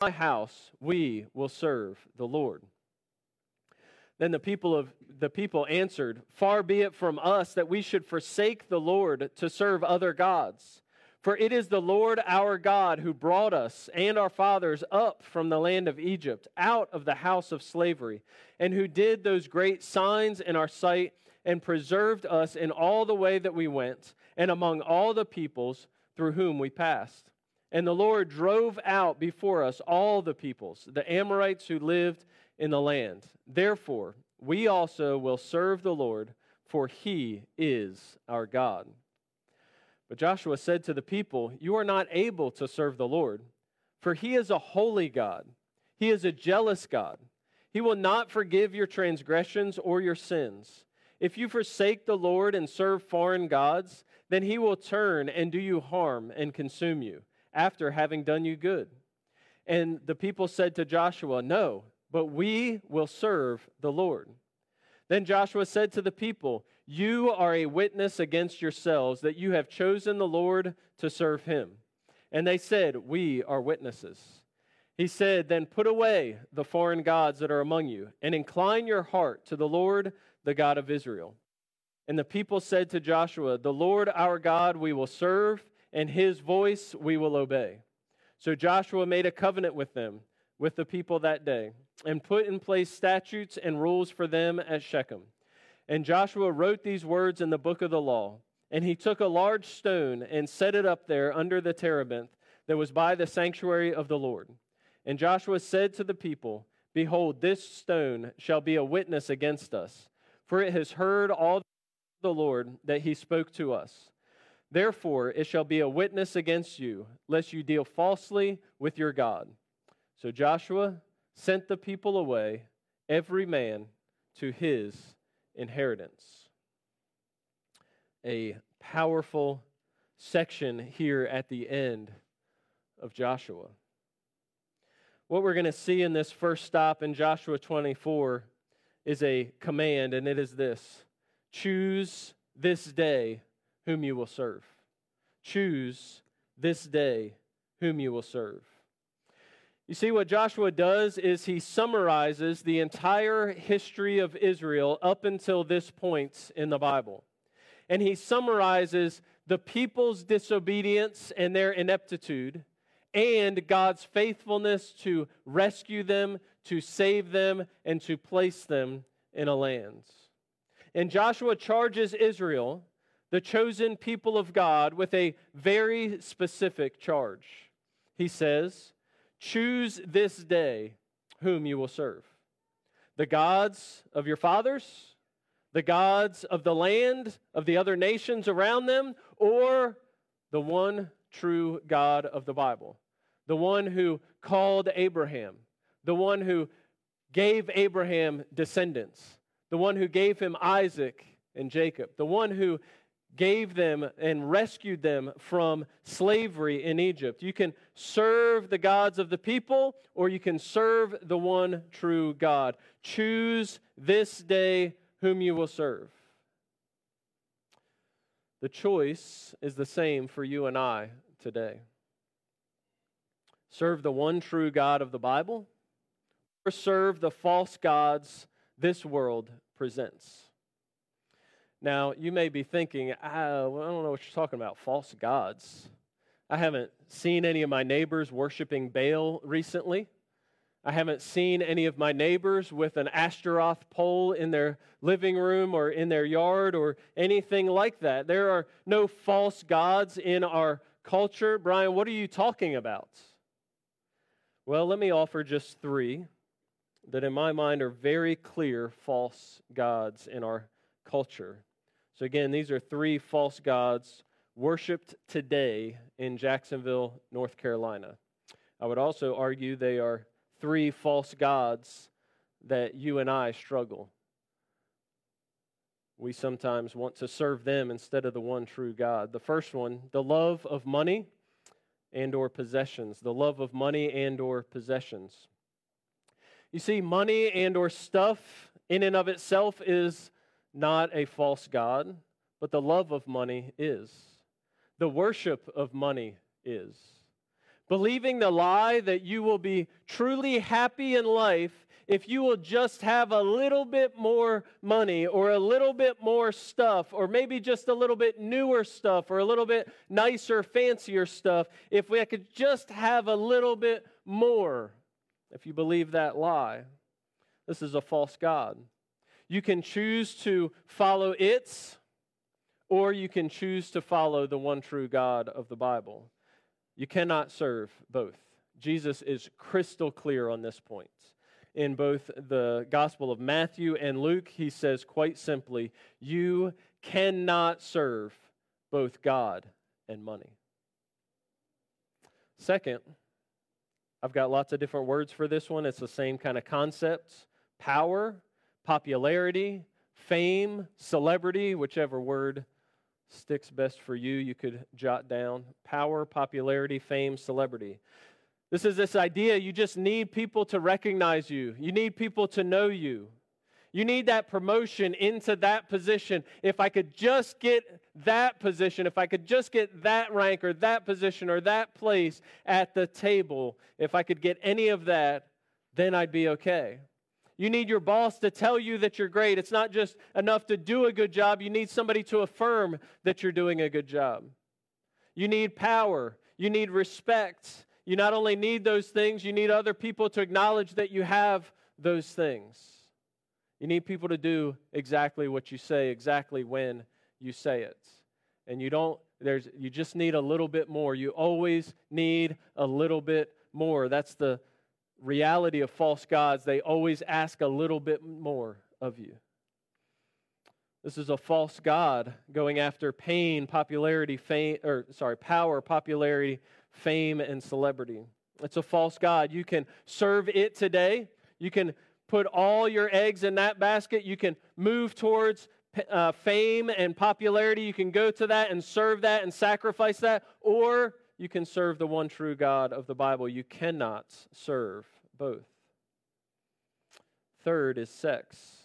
my house we will serve the Lord. Then the people of the people answered, Far be it from us that we should forsake the Lord to serve other gods. For it is the Lord our God who brought us and our fathers up from the land of Egypt, out of the house of slavery, and who did those great signs in our sight, and preserved us in all the way that we went, and among all the peoples through whom we passed. And the Lord drove out before us all the peoples, the Amorites who lived in the land. Therefore, we also will serve the Lord, for he is our God. But Joshua said to the people, You are not able to serve the Lord, for he is a holy God. He is a jealous God. He will not forgive your transgressions or your sins. If you forsake the Lord and serve foreign gods, then he will turn and do you harm and consume you after having done you good. And the people said to Joshua, No, but we will serve the Lord. Then Joshua said to the people, You are a witness against yourselves that you have chosen the Lord to serve him. And they said, We are witnesses. He said, Then put away the foreign gods that are among you, and incline your heart to the Lord, the God of Israel. And the people said to Joshua, The Lord our God we will serve, and his voice we will obey. So Joshua made a covenant with them, with the people that day and put in place statutes and rules for them at Shechem. And Joshua wrote these words in the book of the law. And he took a large stone and set it up there under the terebinth that was by the sanctuary of the Lord. And Joshua said to the people, Behold, this stone shall be a witness against us, for it has heard all the Lord that he spoke to us. Therefore, it shall be a witness against you, lest you deal falsely with your God. So Joshua sent the people away, every man to his inheritance. A powerful section here at the end of Joshua. What we're going to see in this first stop in Joshua 24 is a command, and it is this Choose this day whom you will serve. Choose this day whom you will serve. You see, what Joshua does is he summarizes the entire history of Israel up until this point in the Bible. And he summarizes the people's disobedience and their ineptitude, and God's faithfulness to rescue them, to save them, and to place them in a land. And Joshua charges Israel, the chosen people of God, with a very specific charge. He says, Choose this day whom you will serve. The gods of your fathers, the gods of the land, of the other nations around them, or the one true God of the Bible, the one who called Abraham, the one who gave Abraham descendants, the one who gave him Isaac and Jacob, the one who gave them and rescued them from slavery in Egypt. You can serve the gods of the people, or you can serve the one true God. Choose this day whom you will serve. The choice is the same for you and I today. Serve the one true God of the Bible, or serve the false gods this world presents. Now, you may be thinking, ah, well, I don't know what you're talking about, false gods. I haven't seen any of my neighbors worshiping Baal recently. I haven't seen any of my neighbors with an Ashtaroth pole in their living room or in their yard or anything like that. There are no false gods in our culture. Brian, what are you talking about? Well, let me offer just three that, in my mind, are very clear false gods in our culture. So, again, these are three false gods worshiped today in Jacksonville, North Carolina. I would also argue they are three false gods that you and I struggle. We sometimes want to serve them instead of the one true God. The first one, the love of money and or possessions, the love of money and or possessions. You see money and or stuff in and of itself is not a false God, but the love of money is. The worship of money is. believing the lie that you will be truly happy in life if you will just have a little bit more money or a little bit more stuff, or maybe just a little bit newer stuff or a little bit nicer, fancier stuff, if we could just have a little bit more, if you believe that lie, this is a false God. You can choose to follow its, or you can choose to follow the one true God of the Bible. You cannot serve both. Jesus is crystal clear on this point in both the Gospel of Matthew and Luke, he says quite simply, You cannot serve both God and money. Second, I've got lots of different words for this one. It's the same kind of concepts power, popularity, fame, celebrity, whichever word sticks best for you, you could jot down. Power, popularity, fame, celebrity. This is this idea you just need people to recognize you, you need people to know you. You need that promotion into that position. If I could just get that position, if I could just get that rank or that position or that place at the table, if I could get any of that, then I'd be okay. You need your boss to tell you that you're great. It's not just enough to do a good job, you need somebody to affirm that you're doing a good job. You need power, you need respect, you not only need those things, you need other people to acknowledge that you have those things. You need people to do exactly what you say, exactly when you say it. And you don't, there's, you just need a little bit more. You always need a little bit more. That's the reality of false gods. They always ask a little bit more of you. This is a false god going after pain, popularity, fame, or sorry, power, popularity, fame and celebrity. It's a false God. You can serve it today. You can put all your eggs in that basket. You can move towards uh, fame and popularity. You can go to that and serve that and sacrifice that. Or you can serve the one true God of the Bible. You cannot serve both. Third is sex.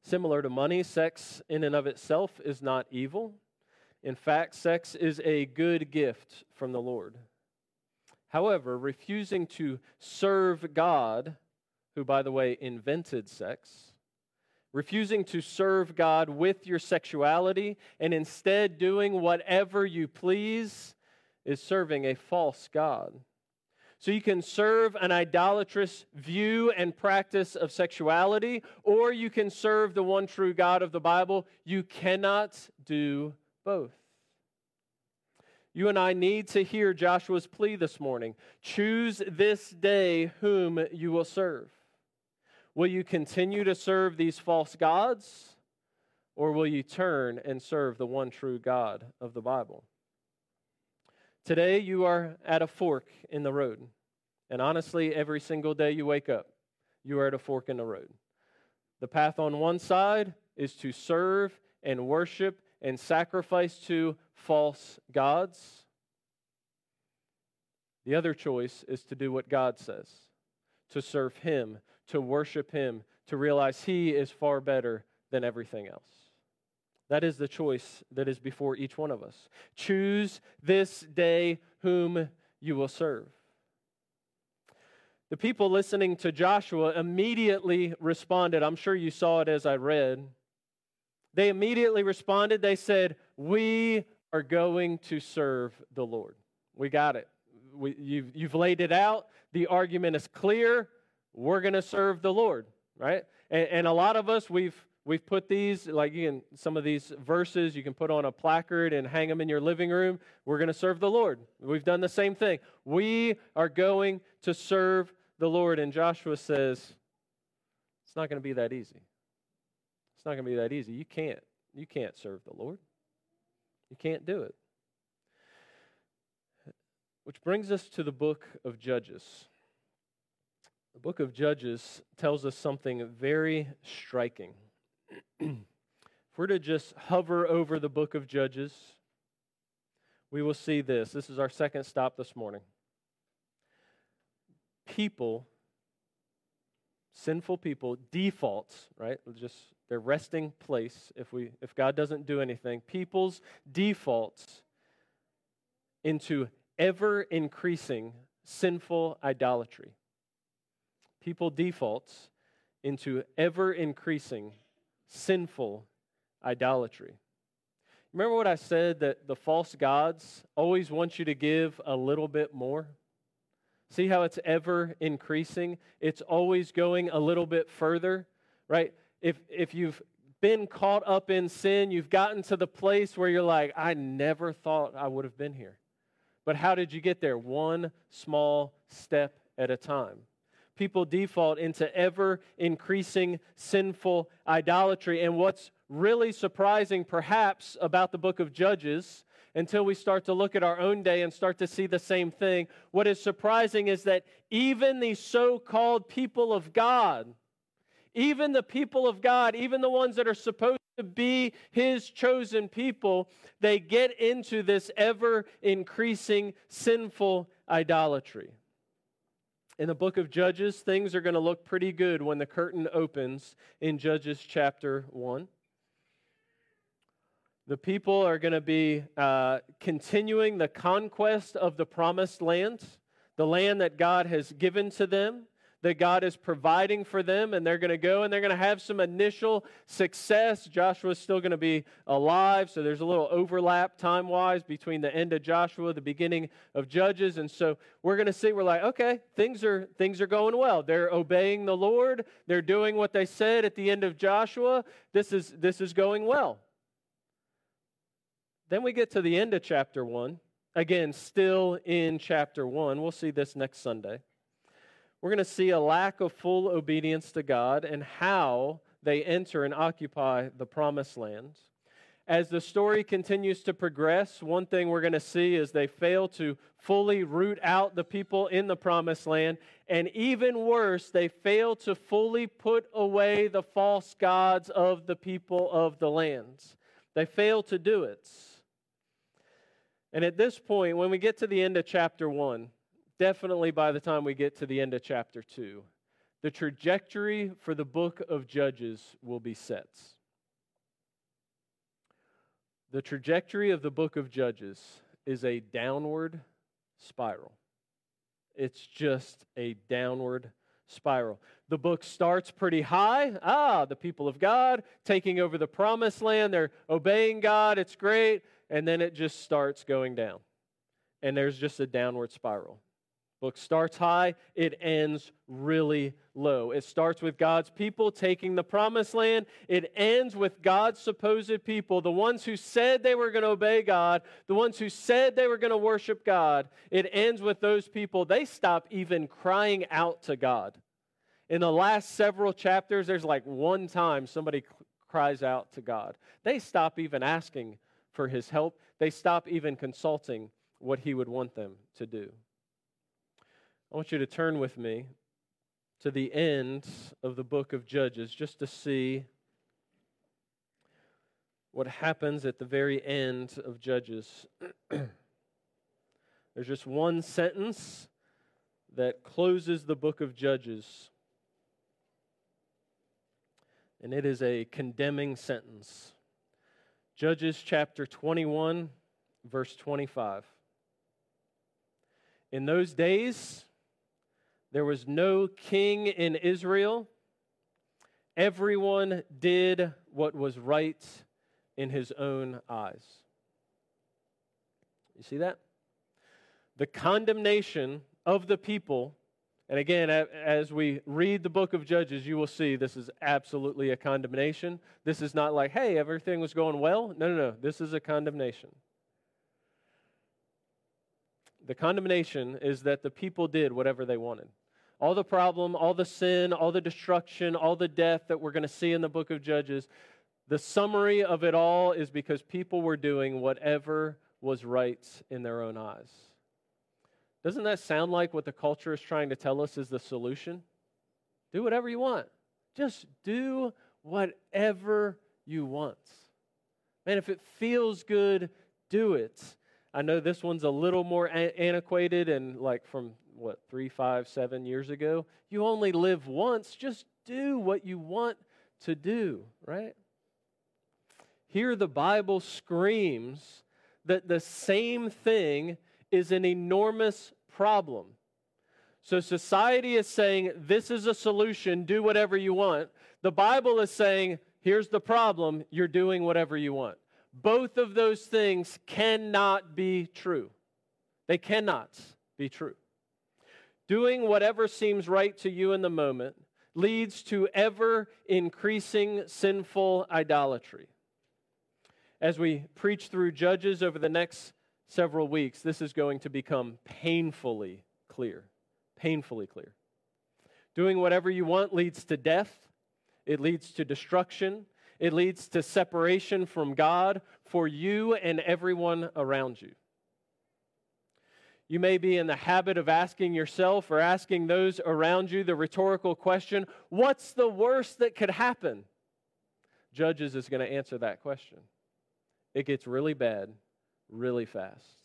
Similar to money, sex in and of itself is not evil. In fact, sex is a good gift from the Lord. However, refusing to serve God, who, by the way, invented sex, refusing to serve God with your sexuality and instead doing whatever you please is serving a false God. So you can serve an idolatrous view and practice of sexuality, or you can serve the one true God of the Bible. You cannot do both. You and I need to hear Joshua's plea this morning. Choose this day whom you will serve. Will you continue to serve these false gods, or will you turn and serve the one true God of the Bible? Today, you are at a fork in the road. And honestly, every single day you wake up, you are at a fork in the road. The path on one side is to serve and worship and sacrifice to false gods. The other choice is to do what God says, to serve Him, to worship Him, to realize He is far better than everything else. That is the choice that is before each one of us. Choose this day whom you will serve. The people listening to Joshua immediately responded. I'm sure you saw it as I read. They immediately responded. They said, We are going to serve the Lord. We got it. We, you've, you've laid it out. The argument is clear. We're going to serve the Lord, right? And, and, a lot of us, we've, we've put these, like you can, some of these verses, you can put on a placard and hang them in your living room. We're going to serve the Lord. We've done the same thing. We are going to serve the Lord. And Joshua says, it's not going to be that easy. It's not going to be that easy. You can't. You can't serve the Lord. You can't do it. Which brings us to the book of Judges. The book of Judges tells us something very striking. if we're to just hover over the book of Judges, we will see this. This is our second stop this morning. People, sinful people, defaults, right? Just their resting place if we if God doesn't do anything. People's defaults into ever increasing sinful idolatry. People defaults into ever increasing sinful idolatry. Remember what I said that the false gods always want you to give a little bit more? See how it's ever increasing? It's always going a little bit further, right? If, if you've been caught up in sin, you've gotten to the place where you're like, I never thought I would have been here. But how did you get there? One small step at a time. People default into ever increasing sinful idolatry. And what's really surprising, perhaps, about the book of Judges, until we start to look at our own day and start to see the same thing, what is surprising is that even the so called people of God, even the people of God, even the ones that are supposed to be his chosen people, they get into this ever increasing sinful idolatry. In the book of Judges, things are going to look pretty good when the curtain opens in Judges chapter 1. The people are going to be uh, continuing the conquest of the promised land, the land that God has given to them that God is providing for them, and they're going to go and they're going to have some initial success. Joshua's still going to be alive, so there's a little overlap time wise between the end of Joshua, the beginning of Judges, and so we're going to see. We're like, okay, things are things are going well. They're obeying the Lord. They're doing what they said at the end of Joshua. This is this is going well. Then we get to the end of chapter one. Again, still in chapter one. We'll see this next Sunday we're going to see a lack of full obedience to God and how they enter and occupy the promised land. As the story continues to progress, one thing we're going to see is they fail to fully root out the people in the promised land. And even worse, they fail to fully put away the false gods of the people of the lands. They fail to do it. And at this point, when we get to the end of chapter 1, definitely by the time we get to the end of chapter 2, the trajectory for the book of Judges will be set. The trajectory of the book of Judges is a downward spiral. It's just a downward spiral. The book starts pretty high. Ah, the people of God taking over the promised land. They're obeying God. It's great. And then it just starts going down. And there's just a downward spiral book starts high, it ends really low. It starts with God's people taking the promised land. It ends with God's supposed people, the ones who said they were going to obey God, the ones who said they were going to worship God. It ends with those people. They stop even crying out to God. In the last several chapters, there's like one time somebody cries out to God. They stop even asking for his help, they stop even consulting what he would want them to do. I want you to turn with me to the end of the book of Judges just to see what happens at the very end of Judges. There's just one sentence that closes the book of Judges, and it is a condemning sentence. Judges chapter 21, verse 25. In those days, there was no king in Israel. Everyone did what was right in his own eyes. You see that? The condemnation of the people, and again, as we read the book of Judges, you will see this is absolutely a condemnation. This is not like, hey, everything was going well. No, no, no. This is a condemnation. The condemnation is that the people did whatever they wanted all the problem, all the sin, all the destruction, all the death that we're going to see in the book of Judges, the summary of it all is because people were doing whatever was right in their own eyes. Doesn't that sound like what the culture is trying to tell us is the solution? Do whatever you want. Just do whatever you want. Man, if it feels good, do it. I know this one's a little more antiquated and like from what, three, five, seven years ago. You only live once. Just do what you want to do, right? Here, the Bible screams that the same thing is an enormous problem. So society is saying, this is a solution, do whatever you want. The Bible is saying, here's the problem, you're doing whatever you want. Both of those things cannot be true. They cannot be true. Doing whatever seems right to you in the moment leads to ever increasing sinful idolatry. As we preach through Judges over the next several weeks, this is going to become painfully clear. Painfully clear. Doing whatever you want leads to death, it leads to destruction, it leads to separation from God for you and everyone around you. You may be in the habit of asking yourself or asking those around you the rhetorical question what's the worst that could happen? Judges is going to answer that question. It gets really bad really fast.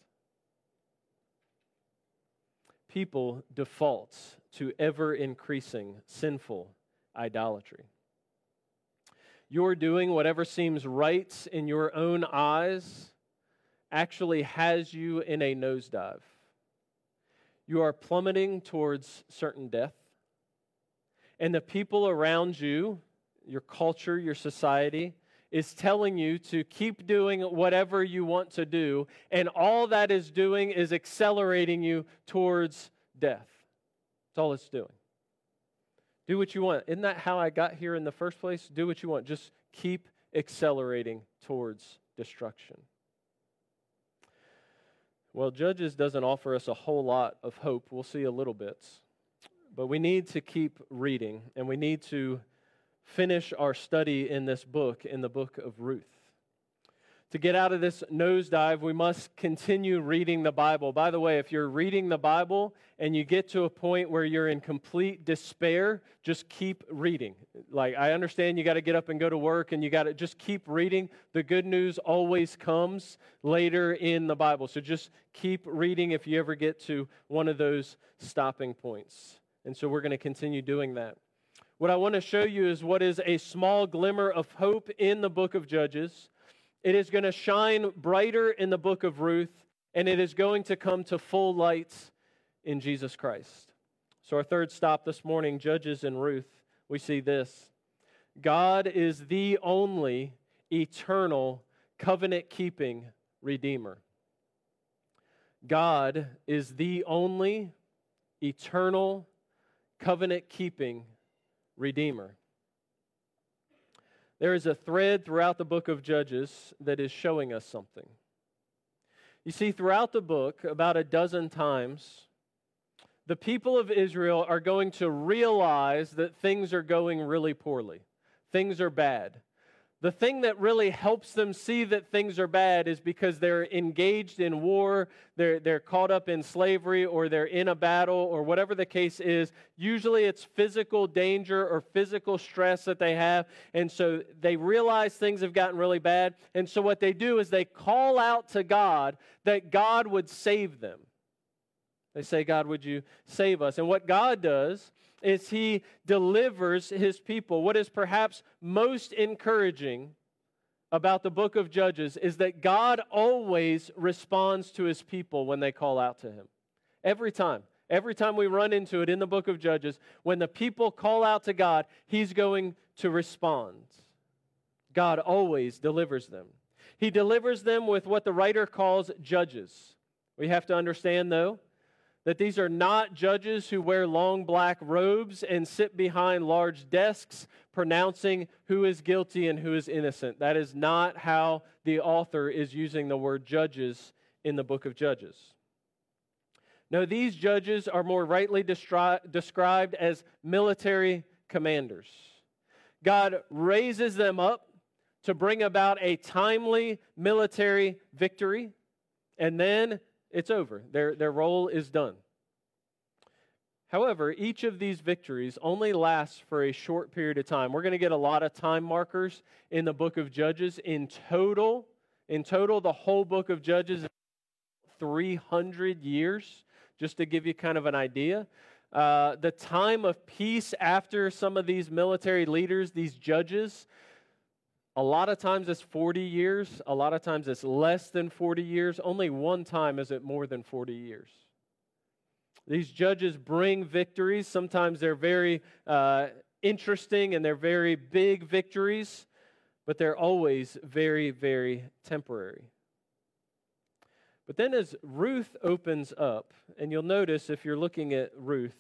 People default to ever increasing sinful idolatry. Your doing whatever seems right in your own eyes actually has you in a nosedive you are plummeting towards certain death. And the people around you, your culture, your society, is telling you to keep doing whatever you want to do. And all that is doing is accelerating you towards death. That's all it's doing. Do what you want. Isn't that how I got here in the first place? Do what you want. Just keep accelerating towards destruction. Well, Judges doesn't offer us a whole lot of hope. We'll see a little bit. But we need to keep reading, and we need to finish our study in this book, in the book of Ruth. To get out of this nosedive, we must continue reading the Bible. By the way, if you're reading the Bible and you get to a point where you're in complete despair, just keep reading. Like, I understand you got to get up and go to work and you got to just keep reading. The good news always comes later in the Bible. So just keep reading if you ever get to one of those stopping points. And so we're going to continue doing that. What I want to show you is what is a small glimmer of hope in the book of Judges it is going to shine brighter in the book of Ruth, and it is going to come to full light in Jesus Christ. So, our third stop this morning, Judges and Ruth, we see this God is the only eternal covenant keeping Redeemer. God is the only eternal covenant keeping Redeemer. There is a thread throughout the book of Judges that is showing us something. You see, throughout the book, about a dozen times, the people of Israel are going to realize that things are going really poorly. Things are bad. The thing that really helps them see that things are bad is because they're engaged in war, they're, they're caught up in slavery, or they're in a battle, or whatever the case is. Usually it's physical danger or physical stress that they have. And so they realize things have gotten really bad. And so what they do is they call out to God that God would save them. They say, God, would you save us? And what God does is he delivers his people. What is perhaps most encouraging about the book of Judges is that God always responds to his people when they call out to him. Every time. Every time we run into it in the book of Judges, when the people call out to God, he's going to respond. God always delivers them. He delivers them with what the writer calls judges. We have to understand, though, that these are not judges who wear long black robes and sit behind large desks pronouncing who is guilty and who is innocent. That is not how the author is using the word judges in the book of Judges. No, these judges are more rightly destri- described as military commanders. God raises them up to bring about a timely military victory, and then it's over. Their, their role is done. However, each of these victories only lasts for a short period of time. We're going to get a lot of time markers in the book of Judges. In total, in total, the whole book of Judges is 300 years, just to give you kind of an idea. Uh, the time of peace after some of these military leaders, these judges, A lot of times it's 40 years, a lot of times it's less than 40 years. Only one time is it more than 40 years. These judges bring victories. Sometimes they're very uh, interesting and they're very big victories, but they're always very, very temporary. But then as Ruth opens up, and you'll notice if you're looking at Ruth,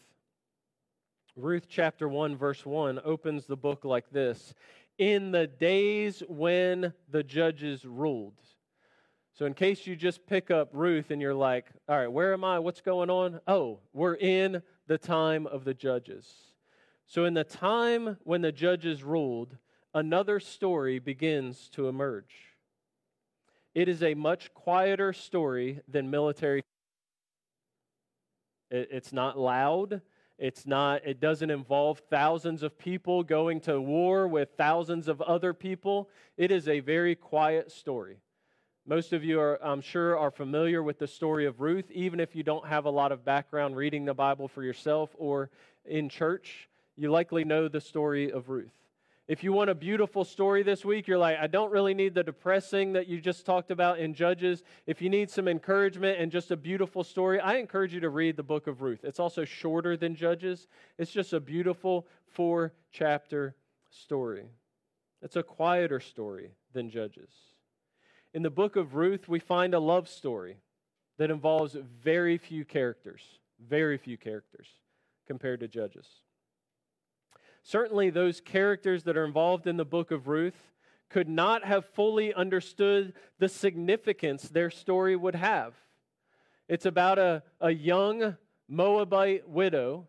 Ruth chapter 1, verse 1 opens the book like this In the days when the judges ruled. So, in case you just pick up Ruth and you're like, all right, where am I? What's going on? Oh, we're in the time of the judges. So, in the time when the judges ruled, another story begins to emerge. It is a much quieter story than military. It's not loud. It's not, it doesn't involve thousands of people going to war with thousands of other people. It is a very quiet story. Most of you are, I'm sure, are familiar with the story of Ruth, even if you don't have a lot of background reading the Bible for yourself or in church. You likely know the story of Ruth. If you want a beautiful story this week, you're like, I don't really need the depressing that you just talked about in Judges. If you need some encouragement and just a beautiful story, I encourage you to read the book of Ruth. It's also shorter than Judges, it's just a beautiful four chapter story. It's a quieter story than Judges. In the book of Ruth, we find a love story that involves very few characters, very few characters compared to Judges. Certainly, those characters that are involved in the book of Ruth could not have fully understood the significance their story would have. It's about a, a young Moabite widow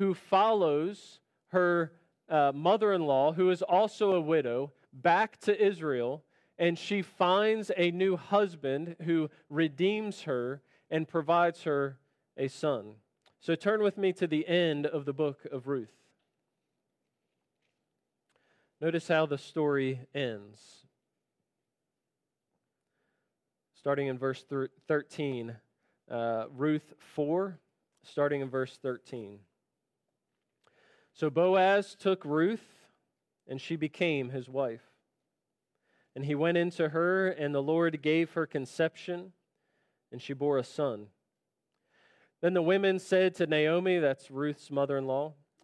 who follows her uh, mother in law, who is also a widow, back to Israel, and she finds a new husband who redeems her and provides her a son. So turn with me to the end of the book of Ruth. Notice how the story ends. Starting in verse 13, uh, Ruth 4, starting in verse 13. So Boaz took Ruth, and she became his wife. And he went into her, and the Lord gave her conception, and she bore a son. Then the women said to Naomi, that's Ruth's mother in law,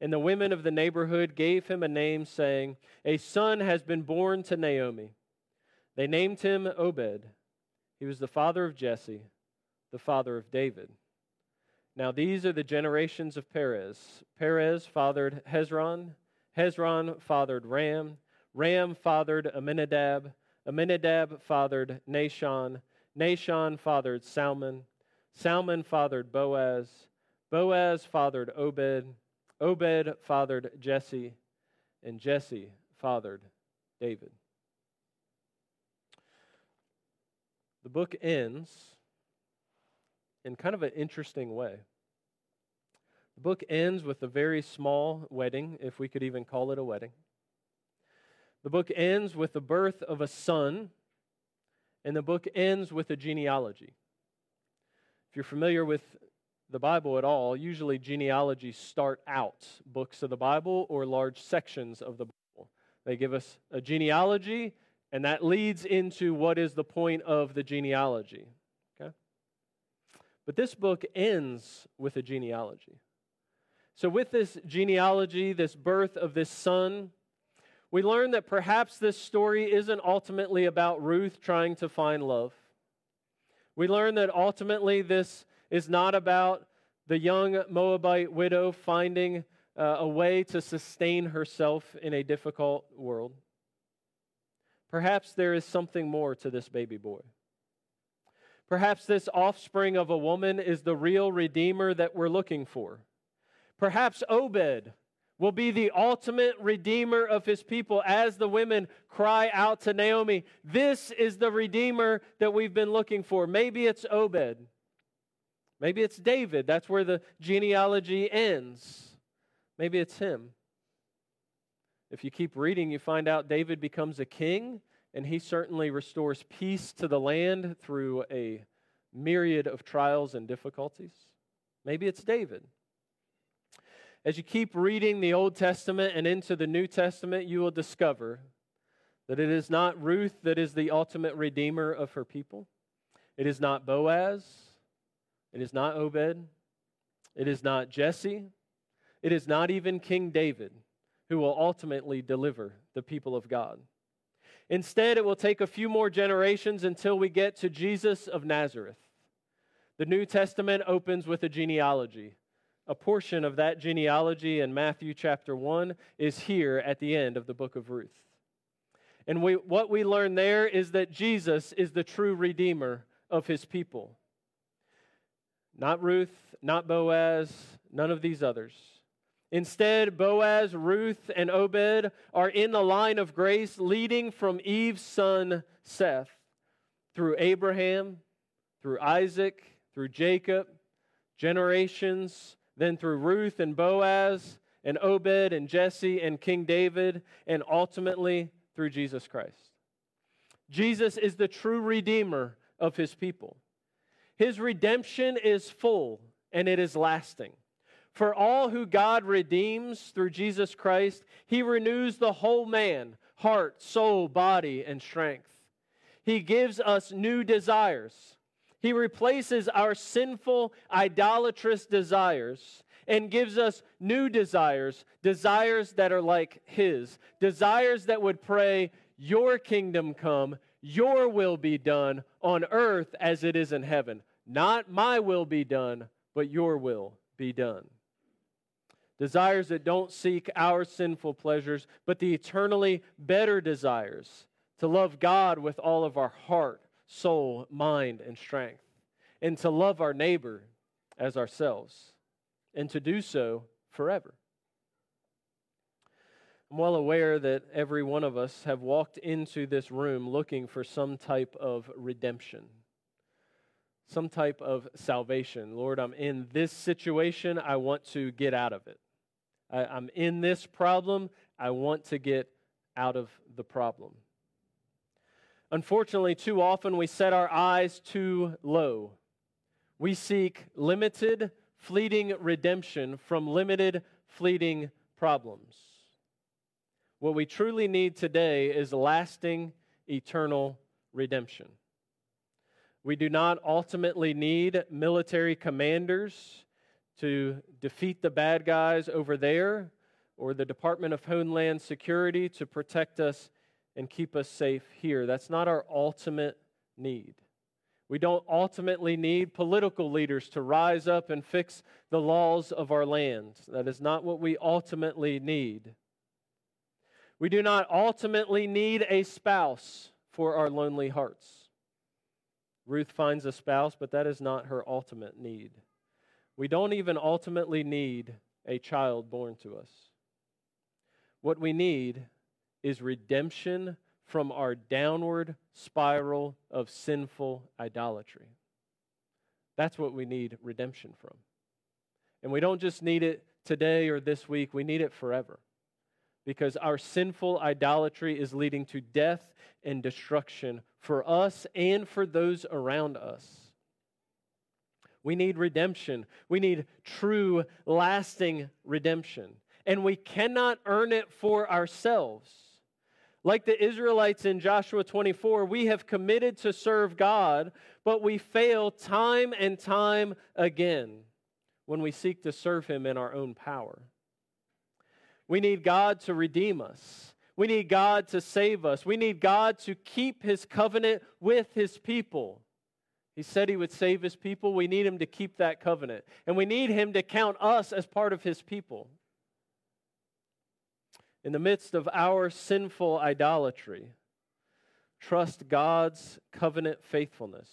And the women of the neighborhood gave him a name, saying, A son has been born to Naomi. They named him Obed. He was the father of Jesse, the father of David. Now these are the generations of Perez. Perez fathered Hezron. Hezron fathered Ram. Ram fathered Amminadab. Amminadab fathered Nahshon. Nahshon fathered Salmon. Salmon fathered Boaz. Boaz fathered Obed. Obed fathered Jesse, and Jesse fathered David. The book ends in kind of an interesting way. The book ends with a very small wedding, if we could even call it a wedding. The book ends with the birth of a son, and the book ends with a genealogy. If you're familiar with the Bible at all, usually genealogies start out books of the Bible or large sections of the Bible. They give us a genealogy, and that leads into what is the point of the genealogy. Okay? But this book ends with a genealogy. So, with this genealogy, this birth of this son, we learn that perhaps this story isn't ultimately about Ruth trying to find love. We learn that ultimately this is not about the young Moabite widow finding uh, a way to sustain herself in a difficult world. Perhaps there is something more to this baby boy. Perhaps this offspring of a woman is the real redeemer that we're looking for. Perhaps Obed will be the ultimate redeemer of his people as the women cry out to Naomi, This is the redeemer that we've been looking for. Maybe it's Obed. Maybe it's David. That's where the genealogy ends. Maybe it's him. If you keep reading, you find out David becomes a king, and he certainly restores peace to the land through a myriad of trials and difficulties. Maybe it's David. As you keep reading the Old Testament and into the New Testament, you will discover that it is not Ruth that is the ultimate redeemer of her people. It is not Boaz. It is not Obed. It is not Jesse. It is not even King David who will ultimately deliver the people of God. Instead, it will take a few more generations until we get to Jesus of Nazareth. The New Testament opens with a genealogy a portion of that genealogy in Matthew chapter 1 is here at the end of the book of Ruth. And we, what we learn there is that Jesus is the true redeemer of his people. Not Ruth, not Boaz, none of these others. Instead, Boaz, Ruth, and Obed are in the line of grace leading from Eve's son Seth through Abraham, through Isaac, through Jacob, generations then through Ruth and Boaz and Obed and Jesse and King David, and ultimately through Jesus Christ. Jesus is the true redeemer of his people. His redemption is full and it is lasting. For all who God redeems through Jesus Christ, he renews the whole man, heart, soul, body, and strength. He gives us new desires he replaces our sinful, idolatrous desires and gives us new desires, desires that are like His, desires that would pray, Your kingdom come, Your will be done on earth as it is in heaven. Not my will be done, but Your will be done. Desires that don't seek our sinful pleasures, but the eternally better desires to love God with all of our heart soul, mind, and strength, and to love our neighbor as ourselves, and to do so forever. I'm well aware that every one of us have walked into this room looking for some type of redemption, some type of salvation. Lord, I'm in this situation. I want to get out of it. I, am in this problem. I want to get out of the problem. Unfortunately, too often we set our eyes too low. We seek limited, fleeting redemption from limited, fleeting problems. What we truly need today is lasting, eternal redemption. We do not ultimately need military commanders to defeat the bad guys over there or the Department of Homeland Security to protect us and keep us safe here. That's not our ultimate need. We don't ultimately need political leaders to rise up and fix the laws of our land. That is not what we ultimately need. We do not ultimately need a spouse for our lonely hearts. Ruth finds a spouse, but that is not her ultimate need. We don't even ultimately need a child born to us. What we need is redemption from our downward spiral of sinful idolatry. That's what we need redemption from. And we don't just need it today or this week, we need it forever. Because our sinful idolatry is leading to death and destruction for us and for those around us. We need redemption. We need true, lasting redemption. And we cannot earn it for ourselves. Like the Israelites in Joshua 24, we have committed to serve God, but we fail time and time again when we seek to serve Him in our own power. We need God to redeem us. We need God to save us. We need God to keep His covenant with His people. He said He would save His people. We need Him to keep that covenant. And we need Him to count us as part of His people in the midst of our sinful idolatry, trust God's covenant faithfulness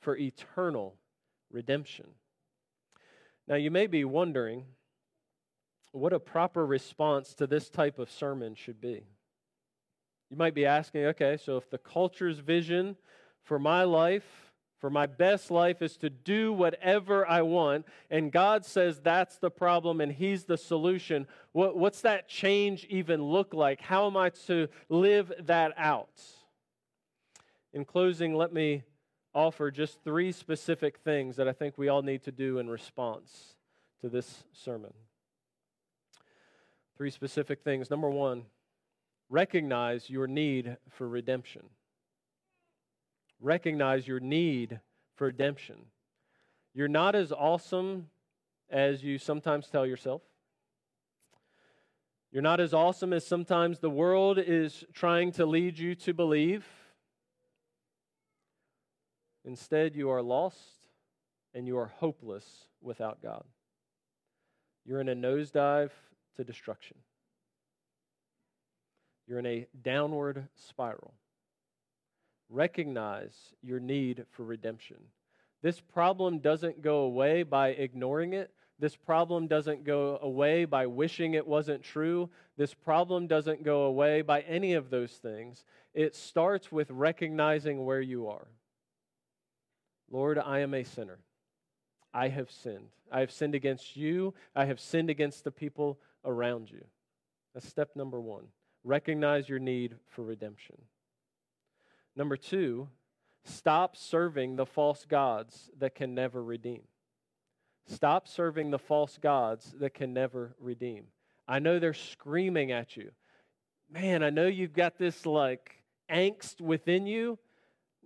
for eternal redemption. Now, you may be wondering what a proper response to this type of sermon should be. You might be asking, okay, so if the culture's vision for my life, for my best life, is to do whatever I want, and God says that's the problem and He's the solution, what, what's that change even look like? How am I to live that out? In closing, let me offer just three specific things that I think we all need to do in response to this sermon. Three specific things. Number one, recognize your need for redemption. Recognize your need for redemption. You're not as awesome as you sometimes tell yourself. You're not as awesome as sometimes the world is trying to lead you to believe. Instead, you are lost and you are hopeless without God. You're in a nosedive to destruction. You're in a downward spiral. Recognize your need for redemption. This problem doesn't go away by ignoring it. This problem doesn't go away by wishing it wasn't true. This problem doesn't go away by any of those things. It starts with recognizing where you are. Lord, I am a sinner. I have sinned. I have sinned against you. I have sinned against the people around you. That's step number one. Recognize your need for redemption. Number two, stop serving the false gods that can never redeem. Stop serving the false gods that can never redeem. I know they're screaming at you. Man, I know you've got this like angst within you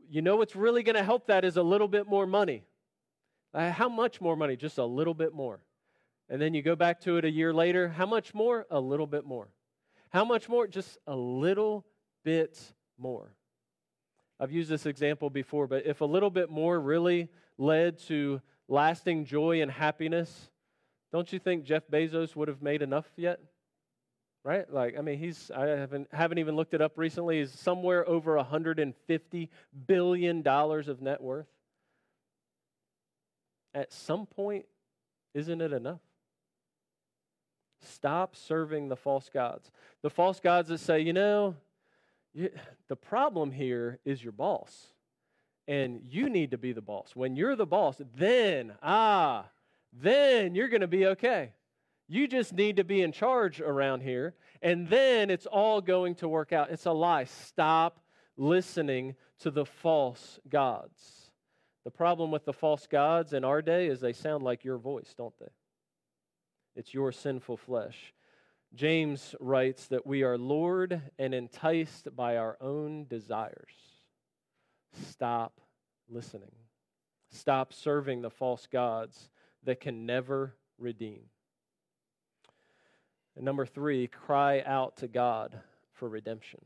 you know what's really going to help that is a little bit more money. Uh, how much more money? Just a little bit more. And then you go back to it a year later. How much more? A little bit more. How much more? Just a little bit more. I've used this example before, but if a little bit more really led to lasting joy and happiness, don't you think Jeff Bezos would have made enough yet? right? Like, I mean, he's, I haven't, haven't even looked it up recently, He's somewhere over $150 billion of net worth. At some point, isn't it enough? Stop serving the false gods. The false gods that say, you know, you, the problem here is your boss. And you need to be the boss. When you're the boss, then, ah, then you're going to be okay. You just need to be in charge around here, and then it's all going to work out. It's a lie. Stop listening to the false gods. The problem with the false gods in our day is they sound like your voice, don't they? It's your sinful flesh. James writes that we are lured and enticed by our own desires. Stop listening. Stop serving the false gods that can never redeem. And number three, cry out to God for redemption.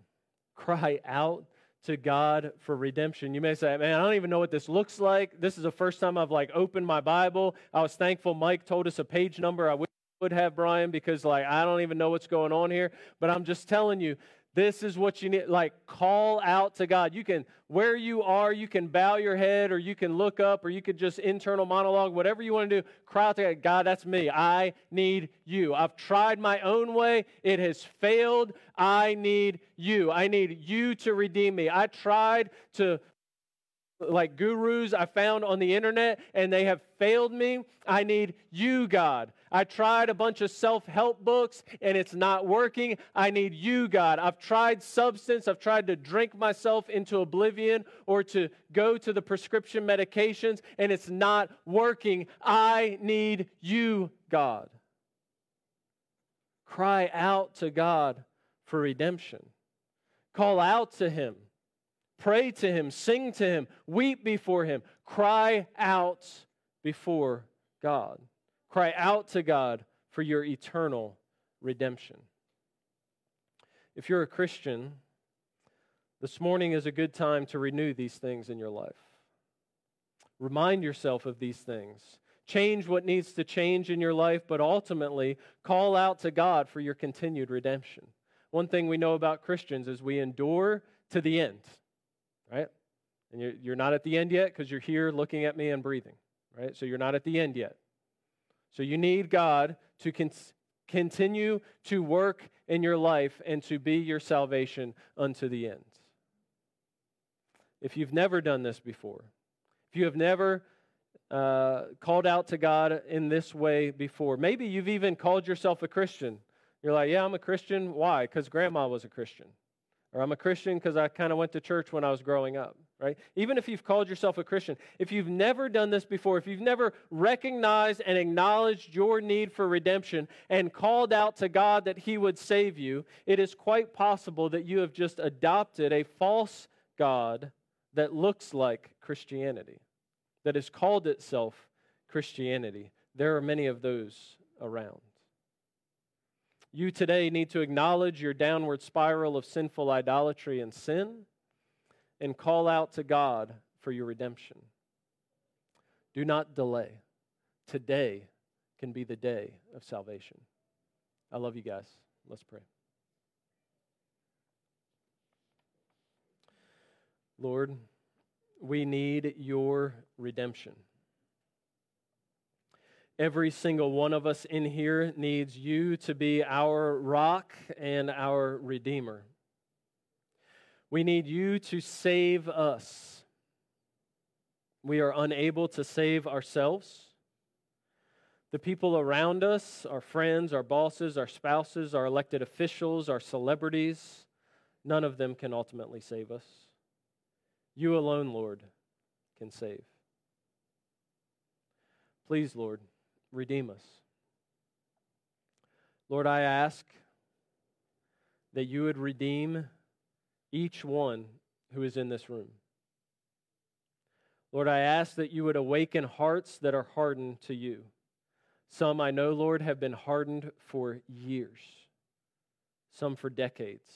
Cry out to God for redemption. You may say, man, I don't even know what this looks like. This is the first time I've like opened my Bible. I was thankful Mike told us a page number. I would have Brian because like I don't even know what's going on here. But I'm just telling you, this is what you need. Like, call out to God. You can, where you are, you can bow your head or you can look up or you could just internal monologue, whatever you want to do. Cry out to God. God, that's me. I need you. I've tried my own way, it has failed. I need you. I need you to redeem me. I tried to like gurus I found on the internet and they have failed me. I need you, God. I tried a bunch of self help books and it's not working. I need you, God. I've tried substance. I've tried to drink myself into oblivion or to go to the prescription medications and it's not working. I need you, God. Cry out to God for redemption. Call out to Him. Pray to Him. Sing to Him. Weep before Him. Cry out before God. Cry out to God for your eternal redemption. If you're a Christian, this morning is a good time to renew these things in your life. Remind yourself of these things. Change what needs to change in your life, but ultimately call out to God for your continued redemption. One thing we know about Christians is we endure to the end, right? And you're, you're not at the end yet because you're here looking at me and breathing, right? So you're not at the end yet. So you need God to con- continue to work in your life and to be your salvation unto the end. If you've never done this before, if you have never uh, called out to God in this way before, maybe you've even called yourself a Christian. You're like, yeah, I'm a Christian. Why? Because grandma was a Christian. Or I'm a Christian because I kind of went to church when I was growing up, right? Even if you've called yourself a Christian, if you've never done this before, if you've never recognized and acknowledged your need for redemption and called out to God that He would save you, it is quite possible that you have just adopted a false God that looks like Christianity, that has called itself Christianity. There are many of those around. You today need to acknowledge your downward spiral of sinful idolatry and sin and call out to God for your redemption. Do not delay. Today can be the day of salvation. I love you guys. Let's pray. Lord, we need your redemption. Every single one of us in here needs you to be our rock and our redeemer. We need you to save us. We are unable to save ourselves. The people around us, our friends, our bosses, our spouses, our elected officials, our celebrities, none of them can ultimately save us. You alone, Lord, can save. Please, Lord, redeem us. Lord, I ask that you would redeem each one who is in this room. Lord, I ask that you would awaken hearts that are hardened to you. Some I know, Lord, have been hardened for years, some for decades.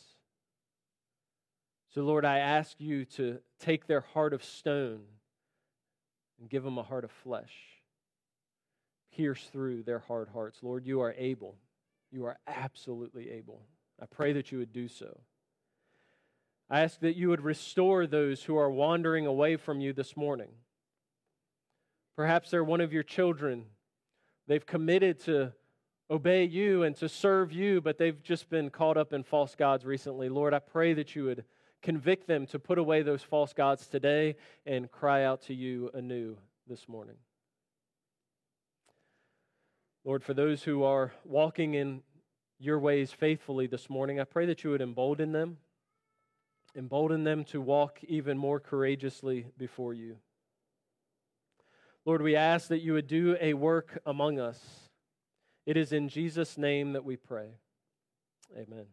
So, Lord, I ask you to take their heart of stone and give them a heart of flesh pierce through their hard hearts. Lord, you are able. You are absolutely able. I pray that you would do so. I ask that you would restore those who are wandering away from you this morning. Perhaps they're one of your children. They've committed to obey you and to serve you, but they've just been caught up in false gods recently. Lord, I pray that you would convict them to put away those false gods today and cry out to you anew this morning. Lord, for those who are walking in your ways faithfully this morning, I pray that you would embolden them, embolden them to walk even more courageously before you. Lord, we ask that you would do a work among us. It is in Jesus' name that we pray. Amen.